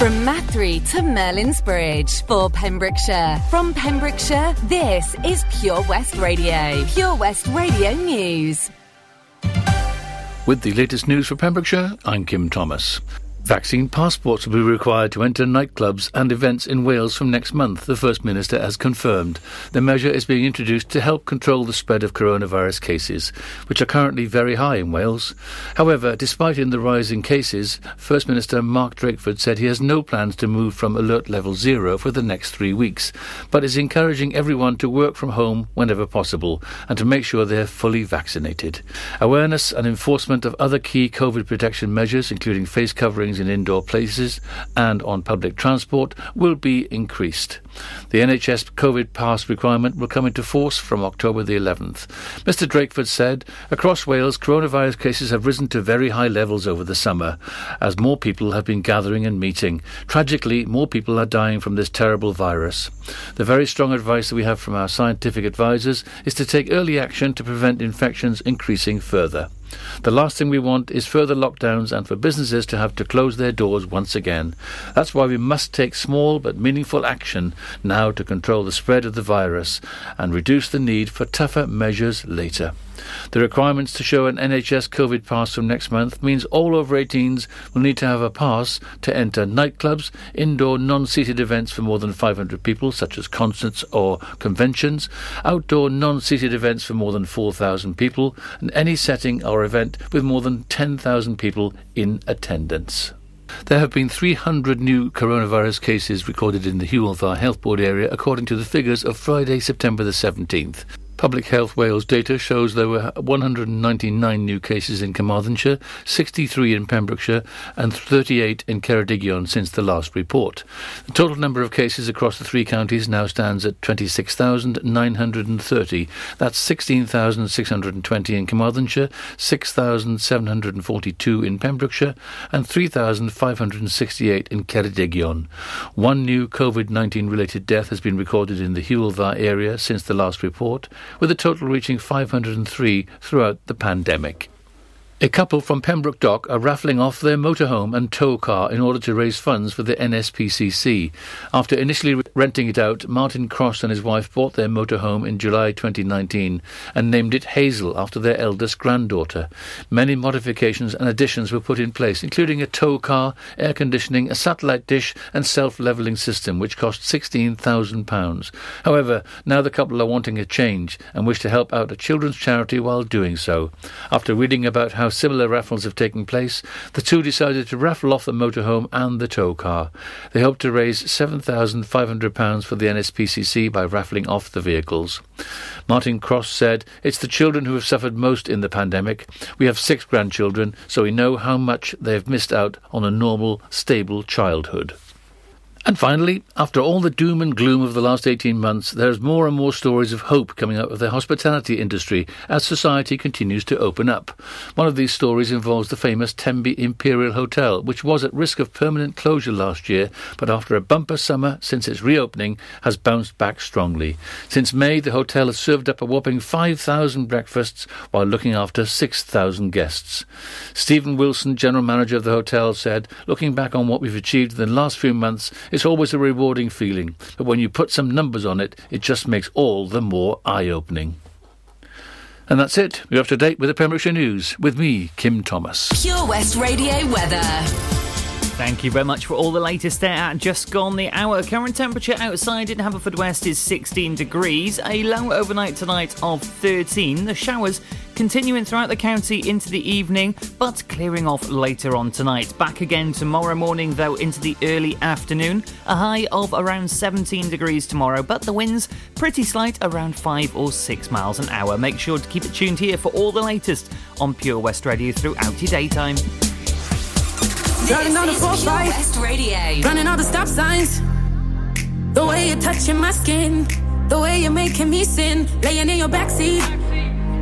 From Mathry to Merlin's Bridge for Pembrokeshire. From Pembrokeshire, this is Pure West Radio. Pure West Radio News. With the latest news for Pembrokeshire, I'm Kim Thomas. Vaccine passports will be required to enter nightclubs and events in Wales from next month, the First Minister has confirmed. The measure is being introduced to help control the spread of coronavirus cases, which are currently very high in Wales. However, despite in the rise in cases, First Minister Mark Drakeford said he has no plans to move from alert level zero for the next three weeks, but is encouraging everyone to work from home whenever possible and to make sure they're fully vaccinated. Awareness and enforcement of other key COVID protection measures, including face coverings in indoor places and on public transport will be increased. The NHS COVID pass requirement will come into force from October the 11th. Mr Drakeford said, across Wales, coronavirus cases have risen to very high levels over the summer, as more people have been gathering and meeting. Tragically, more people are dying from this terrible virus. The very strong advice that we have from our scientific advisers is to take early action to prevent infections increasing further. The last thing we want is further lockdowns and for businesses to have to close their doors once again. That's why we must take small but meaningful action now to control the spread of the virus and reduce the need for tougher measures later. The requirements to show an NHS COVID pass from next month means all over 18s will need to have a pass to enter nightclubs, indoor non-seated events for more than 500 people, such as concerts or conventions, outdoor non-seated events for more than 4,000 people, and any setting or event with more than 10,000 people in attendance. There have been 300 new coronavirus cases recorded in the Hywel Dda Health Board area according to the figures of Friday, September the 17th. Public Health Wales data shows there were 199 new cases in Carmarthenshire, 63 in Pembrokeshire, and 38 in Ceredigion since the last report. The total number of cases across the three counties now stands at 26,930. That's 16,620 in Carmarthenshire, 6,742 in Pembrokeshire, and 3,568 in Ceredigion. One new COVID 19 related death has been recorded in the Hywel Dda area since the last report with a total reaching 503 throughout the pandemic. A couple from Pembroke Dock are raffling off their motorhome and tow car in order to raise funds for the NSPCC. After initially renting it out, Martin Cross and his wife bought their motorhome in July 2019 and named it Hazel after their eldest granddaughter. Many modifications and additions were put in place, including a tow car, air conditioning, a satellite dish, and self-levelling system, which cost £16,000. However, now the couple are wanting a change and wish to help out a children's charity while doing so. After reading about how similar raffles have taken place, the two decided to raffle off the motorhome and the tow car. They hope to raise £7,500 for the NSPCC by raffling off the vehicles. Martin Cross said, It's the children who have suffered most in the pandemic. We have six grandchildren, so we know how much they have missed out on a normal, stable childhood. And finally, after all the doom and gloom of the last 18 months, there's more and more stories of hope coming out of the hospitality industry as society continues to open up. One of these stories involves the famous Tenby Imperial Hotel, which was at risk of permanent closure last year, but after a bumper summer since its reopening, has bounced back strongly. Since May, the hotel has served up a whopping 5,000 breakfasts while looking after 6,000 guests. Stephen Wilson, general manager of the hotel, said, Looking back on what we've achieved in the last few months, it's always a rewarding feeling, but when you put some numbers on it, it just makes all the more eye opening. And that's it. You're up to date with the Pembrokeshire News with me, Kim Thomas. Pure West Radio weather. Thank you very much for all the latest there at just gone the hour. Current temperature outside in Haverfordwest is 16 degrees, a low overnight tonight of 13. The showers continuing throughout the county into the evening, but clearing off later on tonight. Back again tomorrow morning, though, into the early afternoon. A high of around 17 degrees tomorrow, but the winds pretty slight, around 5 or 6 miles an hour. Make sure to keep it tuned here for all the latest on Pure West Radio throughout your daytime. Driving down the 4 West Running all the stop signs. The way you're touching my skin. The way you're making me sin. Laying in your backseat.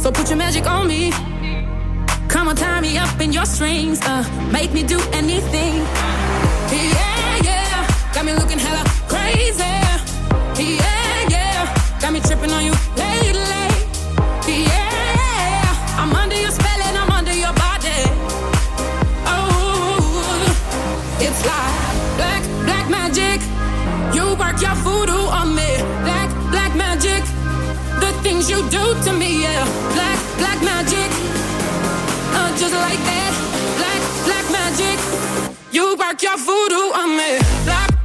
So put your magic on me. Come on, tie me up in your strings. Uh, make me do anything. Yeah, yeah. Got me looking hella crazy. Yeah, yeah. Got me tripping on you lately. Yeah. To me, yeah. Black, black magic. Uh, just like that. Black, black magic. You work your voodoo on me. Black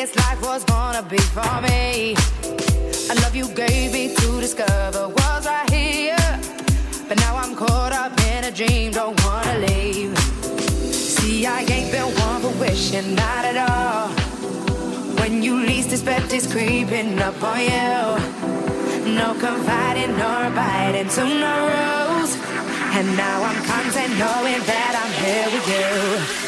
this life was gonna be for me. I love you gave me to discover was right here. But now I'm caught up in a dream, don't wanna leave. See, I ain't been one for wishing, not at all. When you least expect it's creeping up on you. No confiding nor biting to no rules. And now I'm content knowing that I'm here with you.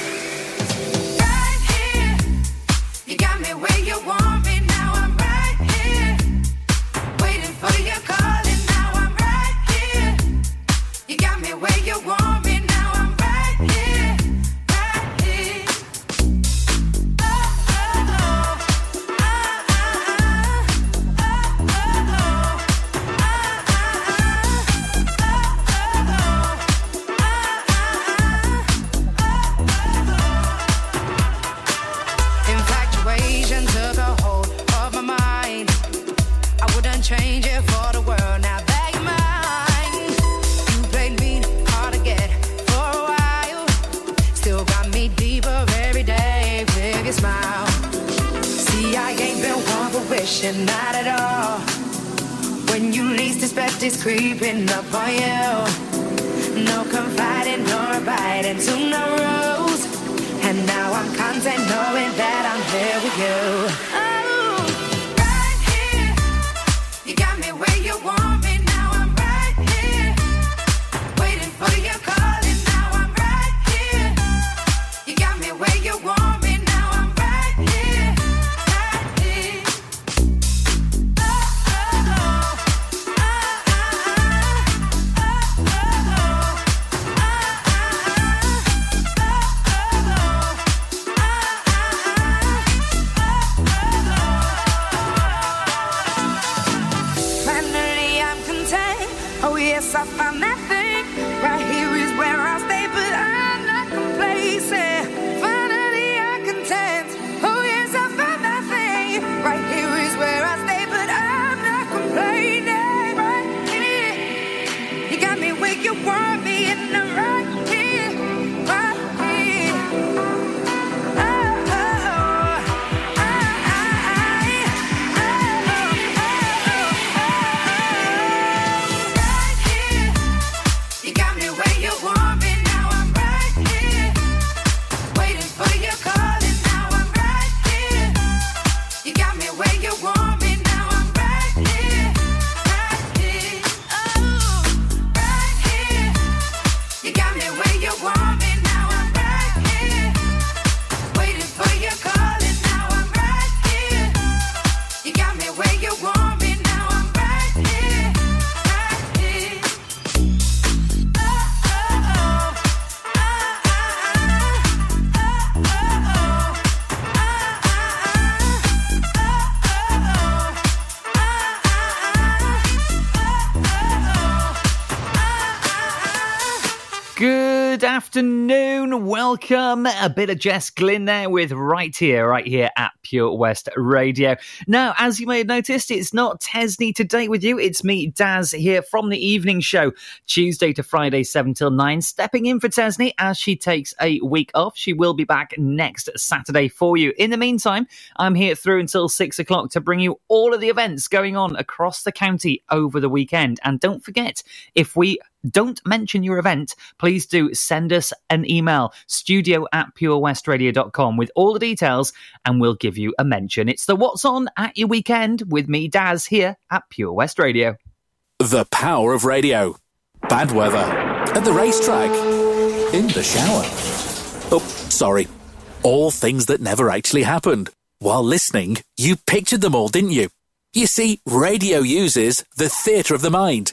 Welcome. A bit of Jess Glynne there with right here, right here at Pure West Radio. Now, as you may have noticed, it's not Tesney today with you. It's me, Daz, here from the evening show, Tuesday to Friday, 7 till 9, stepping in for Tesney as she takes a week off. She will be back next Saturday for you. In the meantime, I'm here through until 6 o'clock to bring you all of the events going on across the county over the weekend. And don't forget, if we don't mention your event, please do send us an email, studio at purewestradio.com with all the details, and we'll give you a mention. It's the What's On at Your Weekend with me, Daz, here at Pure West Radio. The power of radio. Bad weather. At the racetrack. In the shower. Oh, sorry. All things that never actually happened. While listening, you pictured them all, didn't you? You see, radio uses the theatre of the mind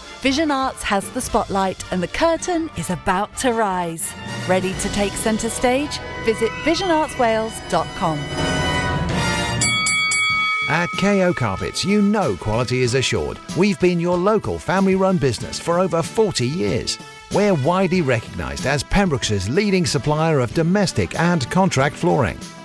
Vision Arts has the spotlight and the curtain is about to rise. Ready to take centre stage? Visit visionartswales.com. At KO Carpets, you know quality is assured. We've been your local family run business for over 40 years. We're widely recognised as Pembrokeshire's leading supplier of domestic and contract flooring.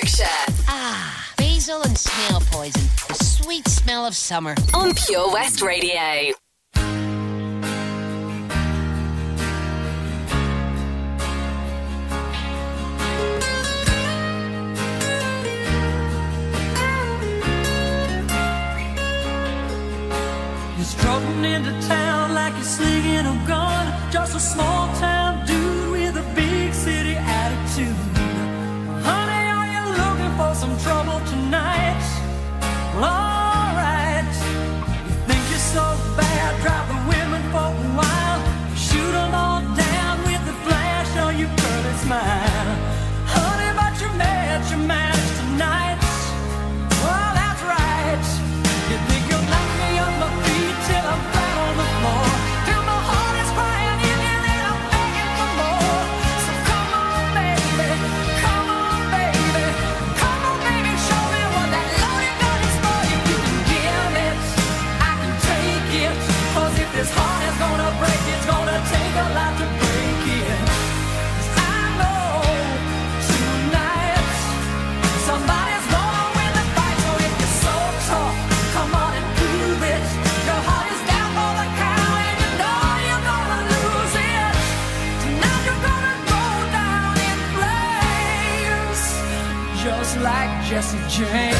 Summer in Pembrokeshire. Ah, basil and snail poison. The sweet smell of summer. On Pure West Radio. You're Strutting into town like you're slinging a gun. Just a small town some trouble tonight? Well, alright. You think you're so bad, drive the women for a while. Shoot them all down with the flash on your pearly smile. James.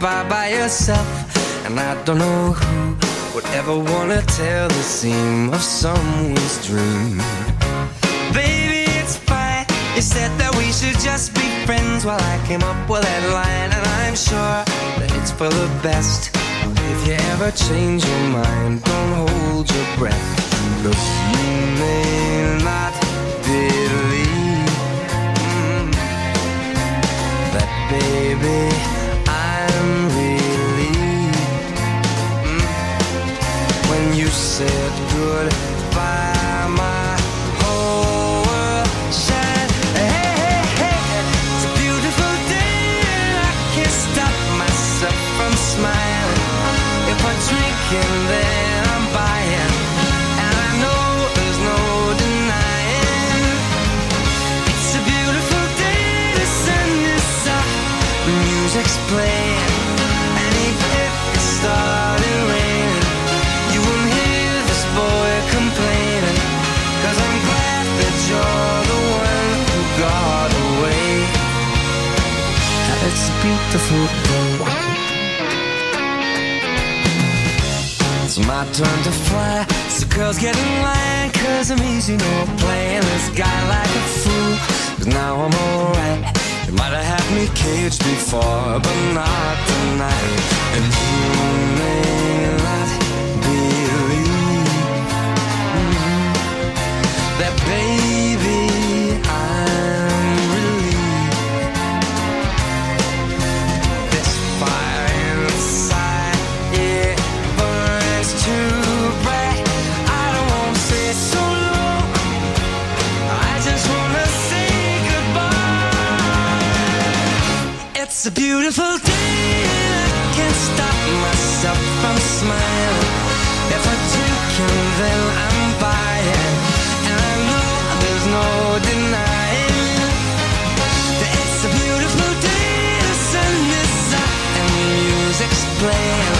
By by yourself. And I don't know who would ever wanna tell the seam of someone's dream. Baby, it's fine. You said that we should just be friends while I came up with that line, and I'm sure that it's for the best. If you ever change your mind, don't hold your breath. Look, you may not believe mm, that, baby, you said goodbye. My whole world shined. Hey, hey, hey, it's a beautiful day. and I can't stop myself from smiling. If I drink and then Beautiful day. It's my turn to fly. So girls get in line, cause I'm easy, no playing this guy like a fool. But now I'm alright. You might have had me caged before, but not tonight. And you may not believe mm, that, baby, It's a beautiful day, and I can't stop myself from smiling. If I drink and then I'm buying, and I know there's no denying. that It's a beautiful day, the sun is up and the music's playing.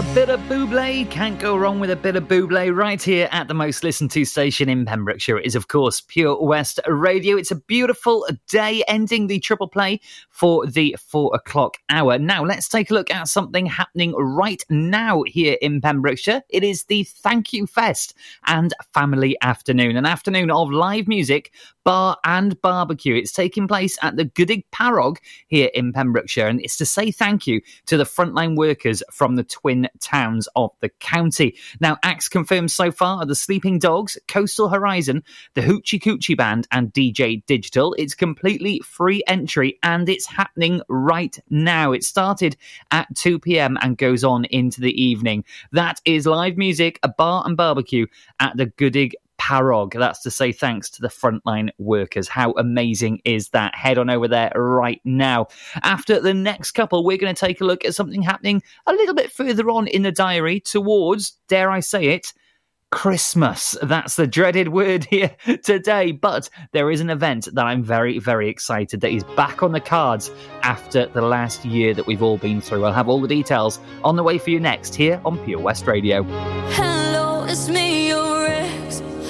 A bit of Bublé, can't go wrong with a bit of Bublé right here at the most listened to station in Pembrokeshire. It is, of course, Pure West Radio. It's a beautiful day ending the triple play for the four o'clock hour. Now, let's take a look at something happening right now here in Pembrokeshire. It is the Thank You Fest and Family Afternoon, an afternoon of live music, bar and barbecue. It's taking place at the Goodwick Parrog here in Pembrokeshire, and it's to say thank you to the frontline workers from the twin towns of the county. Now, acts confirmed so far are the Sleeping Dogs, Coastal Horizon, the Hoochie Coochie Band, and DJ Digital. It's completely free entry and it's happening right now. It started at 2 pm and goes on into the evening. That is live music, a bar and barbecue at the Goodwick That's to say thanks to the frontline workers. How amazing is that? Head on over there right now. After the next couple, we're going to take a look at something happening a little bit further on in the diary towards, dare I say it, Christmas. That's the dreaded word here today. But there is an event that I'm very, very excited that is back on the cards after the last year that we've all been through. I'll have all the details on the way for you next here on Pure West Radio. Hello, it's me.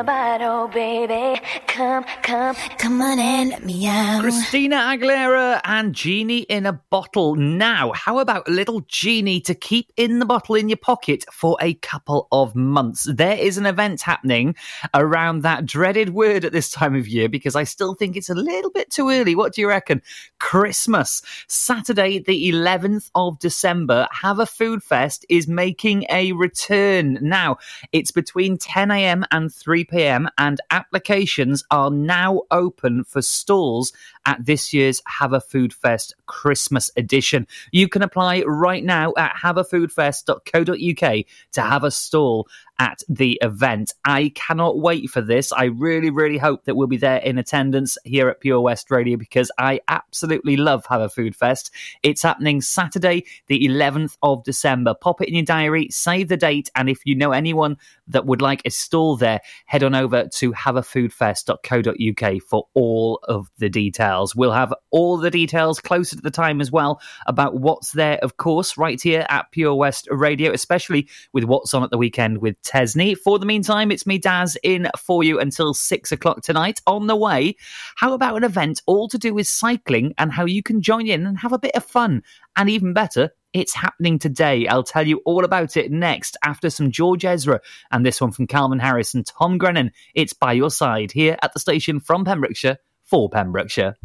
A bottle, oh, baby. Come, come, come on and let me out. Christina Aguilera and Genie in a Bottle. Now, how about a little genie to keep in the bottle in your pocket for a couple of months? There is an event happening around that dreaded word at this time of year because I still think it's a little bit too early. What do you reckon? Christmas. Saturday, the 11th of December, Have a Food Fest is making a return. Now, it's between 10 a.m. and 3 p.m., and applications are now open for stalls at this year's Have a Food Fest Christmas edition. You can apply right now at haveafoodfest.co.uk to have a stall at the event. I cannot wait for this. I really, really hope that we'll be there in attendance here at Pure West Radio because I absolutely love Have a Food Fest. It's happening Saturday, the 11th of December. Pop it in your diary, save the date, and if you know anyone that would like a stall there, head on over to haveafoodfest.co.uk for all of the details. We'll have all the details closer to the time as well about what's there, of course, right here at Pure West Radio, especially with what's on at the weekend with Tesney. For the meantime, it's me, Daz, in for you until six o'clock tonight. On the way, how about an event all to do with cycling and how you can join in and have a bit of fun? And even better, it's happening today. I'll tell you all about it next after some George Ezra and this one from Calvin Harris and Tom Grennan. It's by your side here at the station from Pembrokeshire for Pembrokeshire.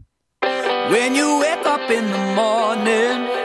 When you wake up in the morning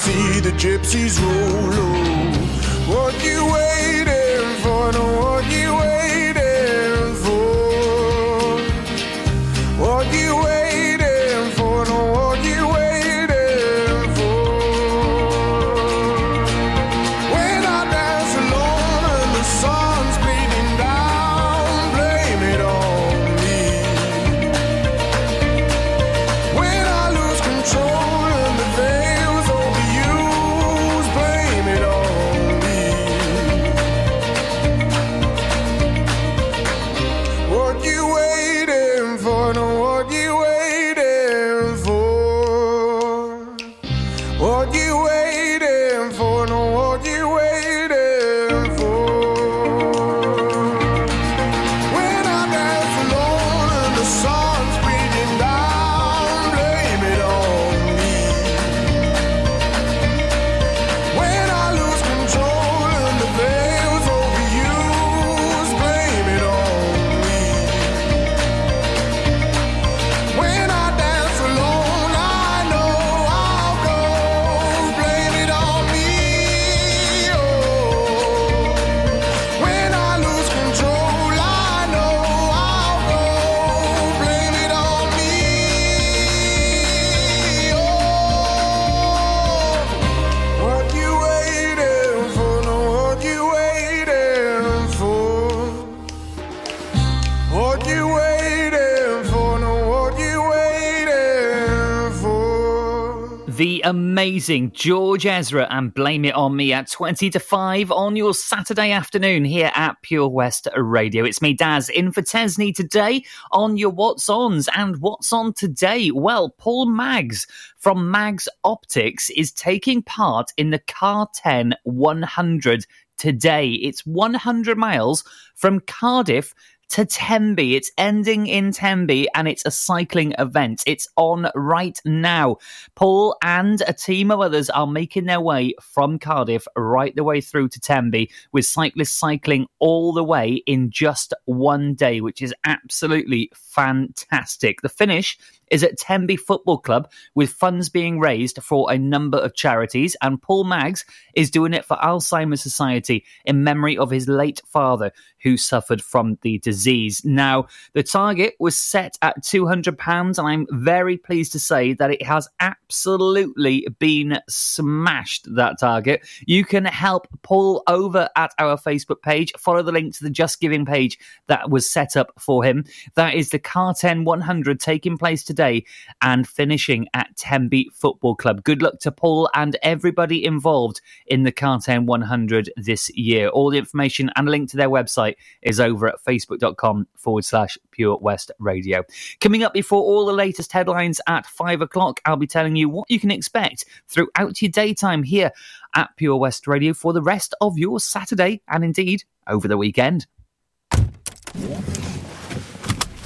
See the gypsies roll. Amazing George Ezra and Blame It On Me at 20 to 5 on your Saturday afternoon here at Pure West Radio. It's me, Daz, in for Tesney today on your What's Ons. And what's on today? Well, Paul Maggs from Maggs Optics is taking part in the Carten 100 today. It's 100 miles from Cardiff to Tenby. It's ending in Tenby and it's a cycling event. It's on right now. Paul and a team of others are making their way from Cardiff right the way through to Tenby with cyclists cycling all the way in just one day, which is absolutely fantastic. The finish is at Tenby Football Club with funds being raised for a number of charities. And Paul Maggs is doing it for Alzheimer's Society in memory of his late father who suffered from the disease. Now, the target was set at £200, and I'm very pleased to say that it has absolutely been smashed, that target. You can help Paul over at our Facebook page. Follow the link to the Just Giving page that was set up for him. That is the Carten 100 taking place today and finishing at Tenby Football Club. Good luck to Paul and everybody involved in the Carten 100 this year. All the information and link to their website is over at facebook.com forward slash Pure West Radio. Coming up before all the latest headlines at five o'clock, I'll be telling you what you can expect throughout your daytime here at Pure West Radio for the rest of your Saturday and indeed over the weekend.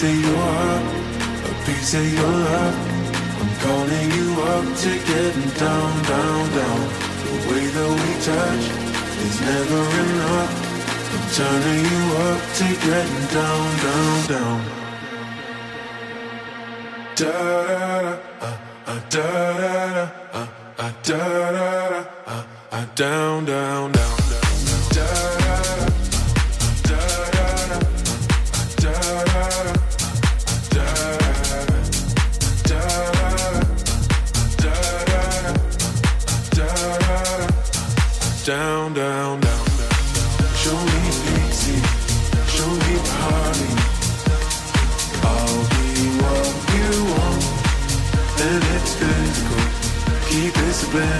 piece of your heart, a piece of your love. I'm calling you up to getting down, down, down. The way that we touch is never enough. I'm turning you up to getting down, down, down. Da da da, uh, uh, da da da, uh, uh, da da da, uh, uh, down, down, down, Keep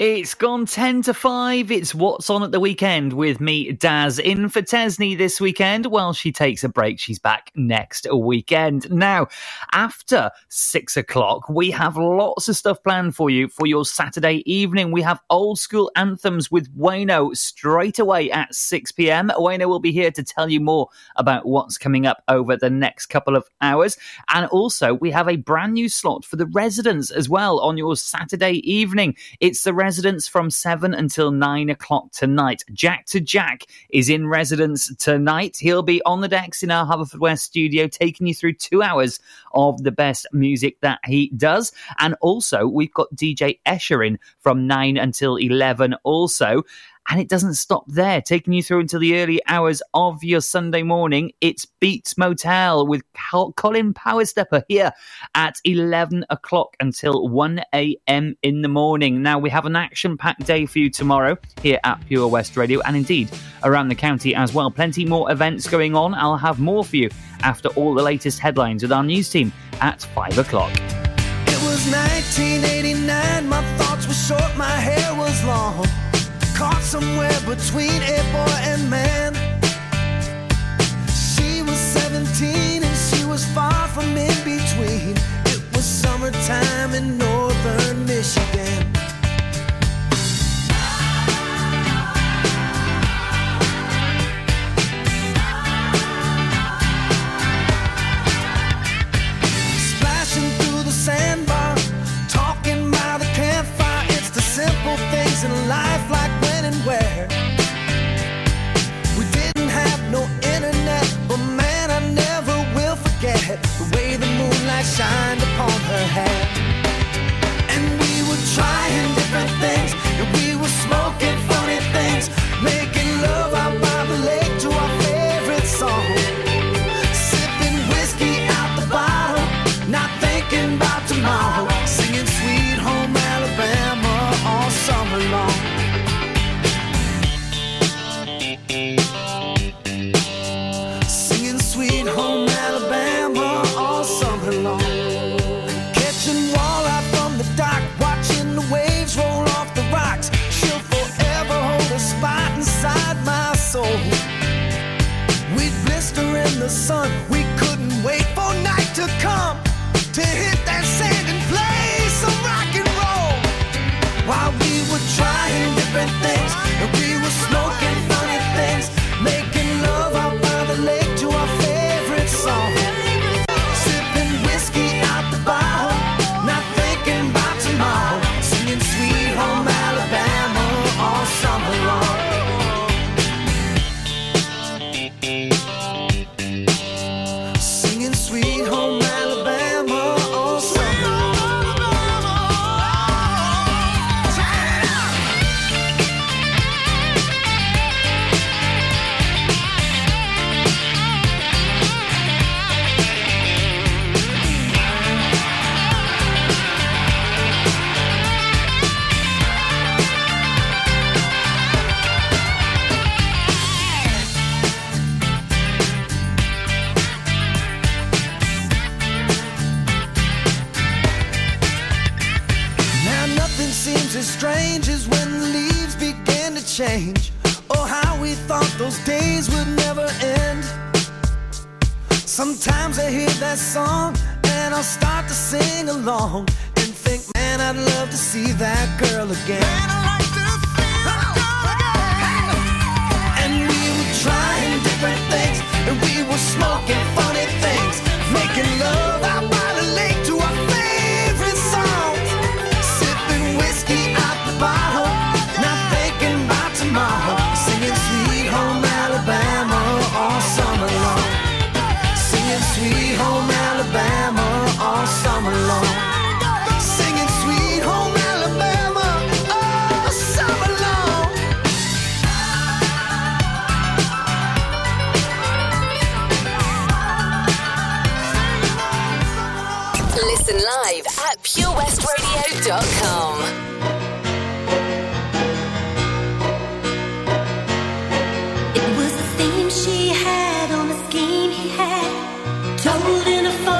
It's gone 10 to 5. It's What's On at the Weekend with me, Daz, in for Tesney this weekend. While she takes a break, she's back next weekend. Now, after six o'clock, we have lots of stuff planned for you for your Saturday evening. We have old school anthems with Wayno straight away at 6 p.m. Wayno will be here to tell you more about what's coming up over the next couple of hours. And also, we have a brand new slot for the residents as well on your Saturday evening. It's the residents from 7 until 9 o'clock tonight. Jack to Jack is in residence tonight. He'll be on the decks in our Haverfordwest studio, taking you through two hours of the best music that he does. And also, we've got DJ Escher in from 9 until 11 also. And it doesn't stop there, taking you through until the early hours of your Sunday morning. It's Beats Motel with Col- Colin Powerstepper here at 11 o'clock until 1 a.m. in the morning. Now, we have an action packed day for you tomorrow here at Pure West Radio and indeed around the county as well. Plenty more events going on. I'll have more for you after all the latest headlines with our news team at 5 o'clock. It was 1989, my thoughts were short, my hair was long. Caught somewhere between a boy and man. She was 17 and she was far from in between. It was summertime in northern Michigan. The way the moonlight shined upon her hair. Told in a foreign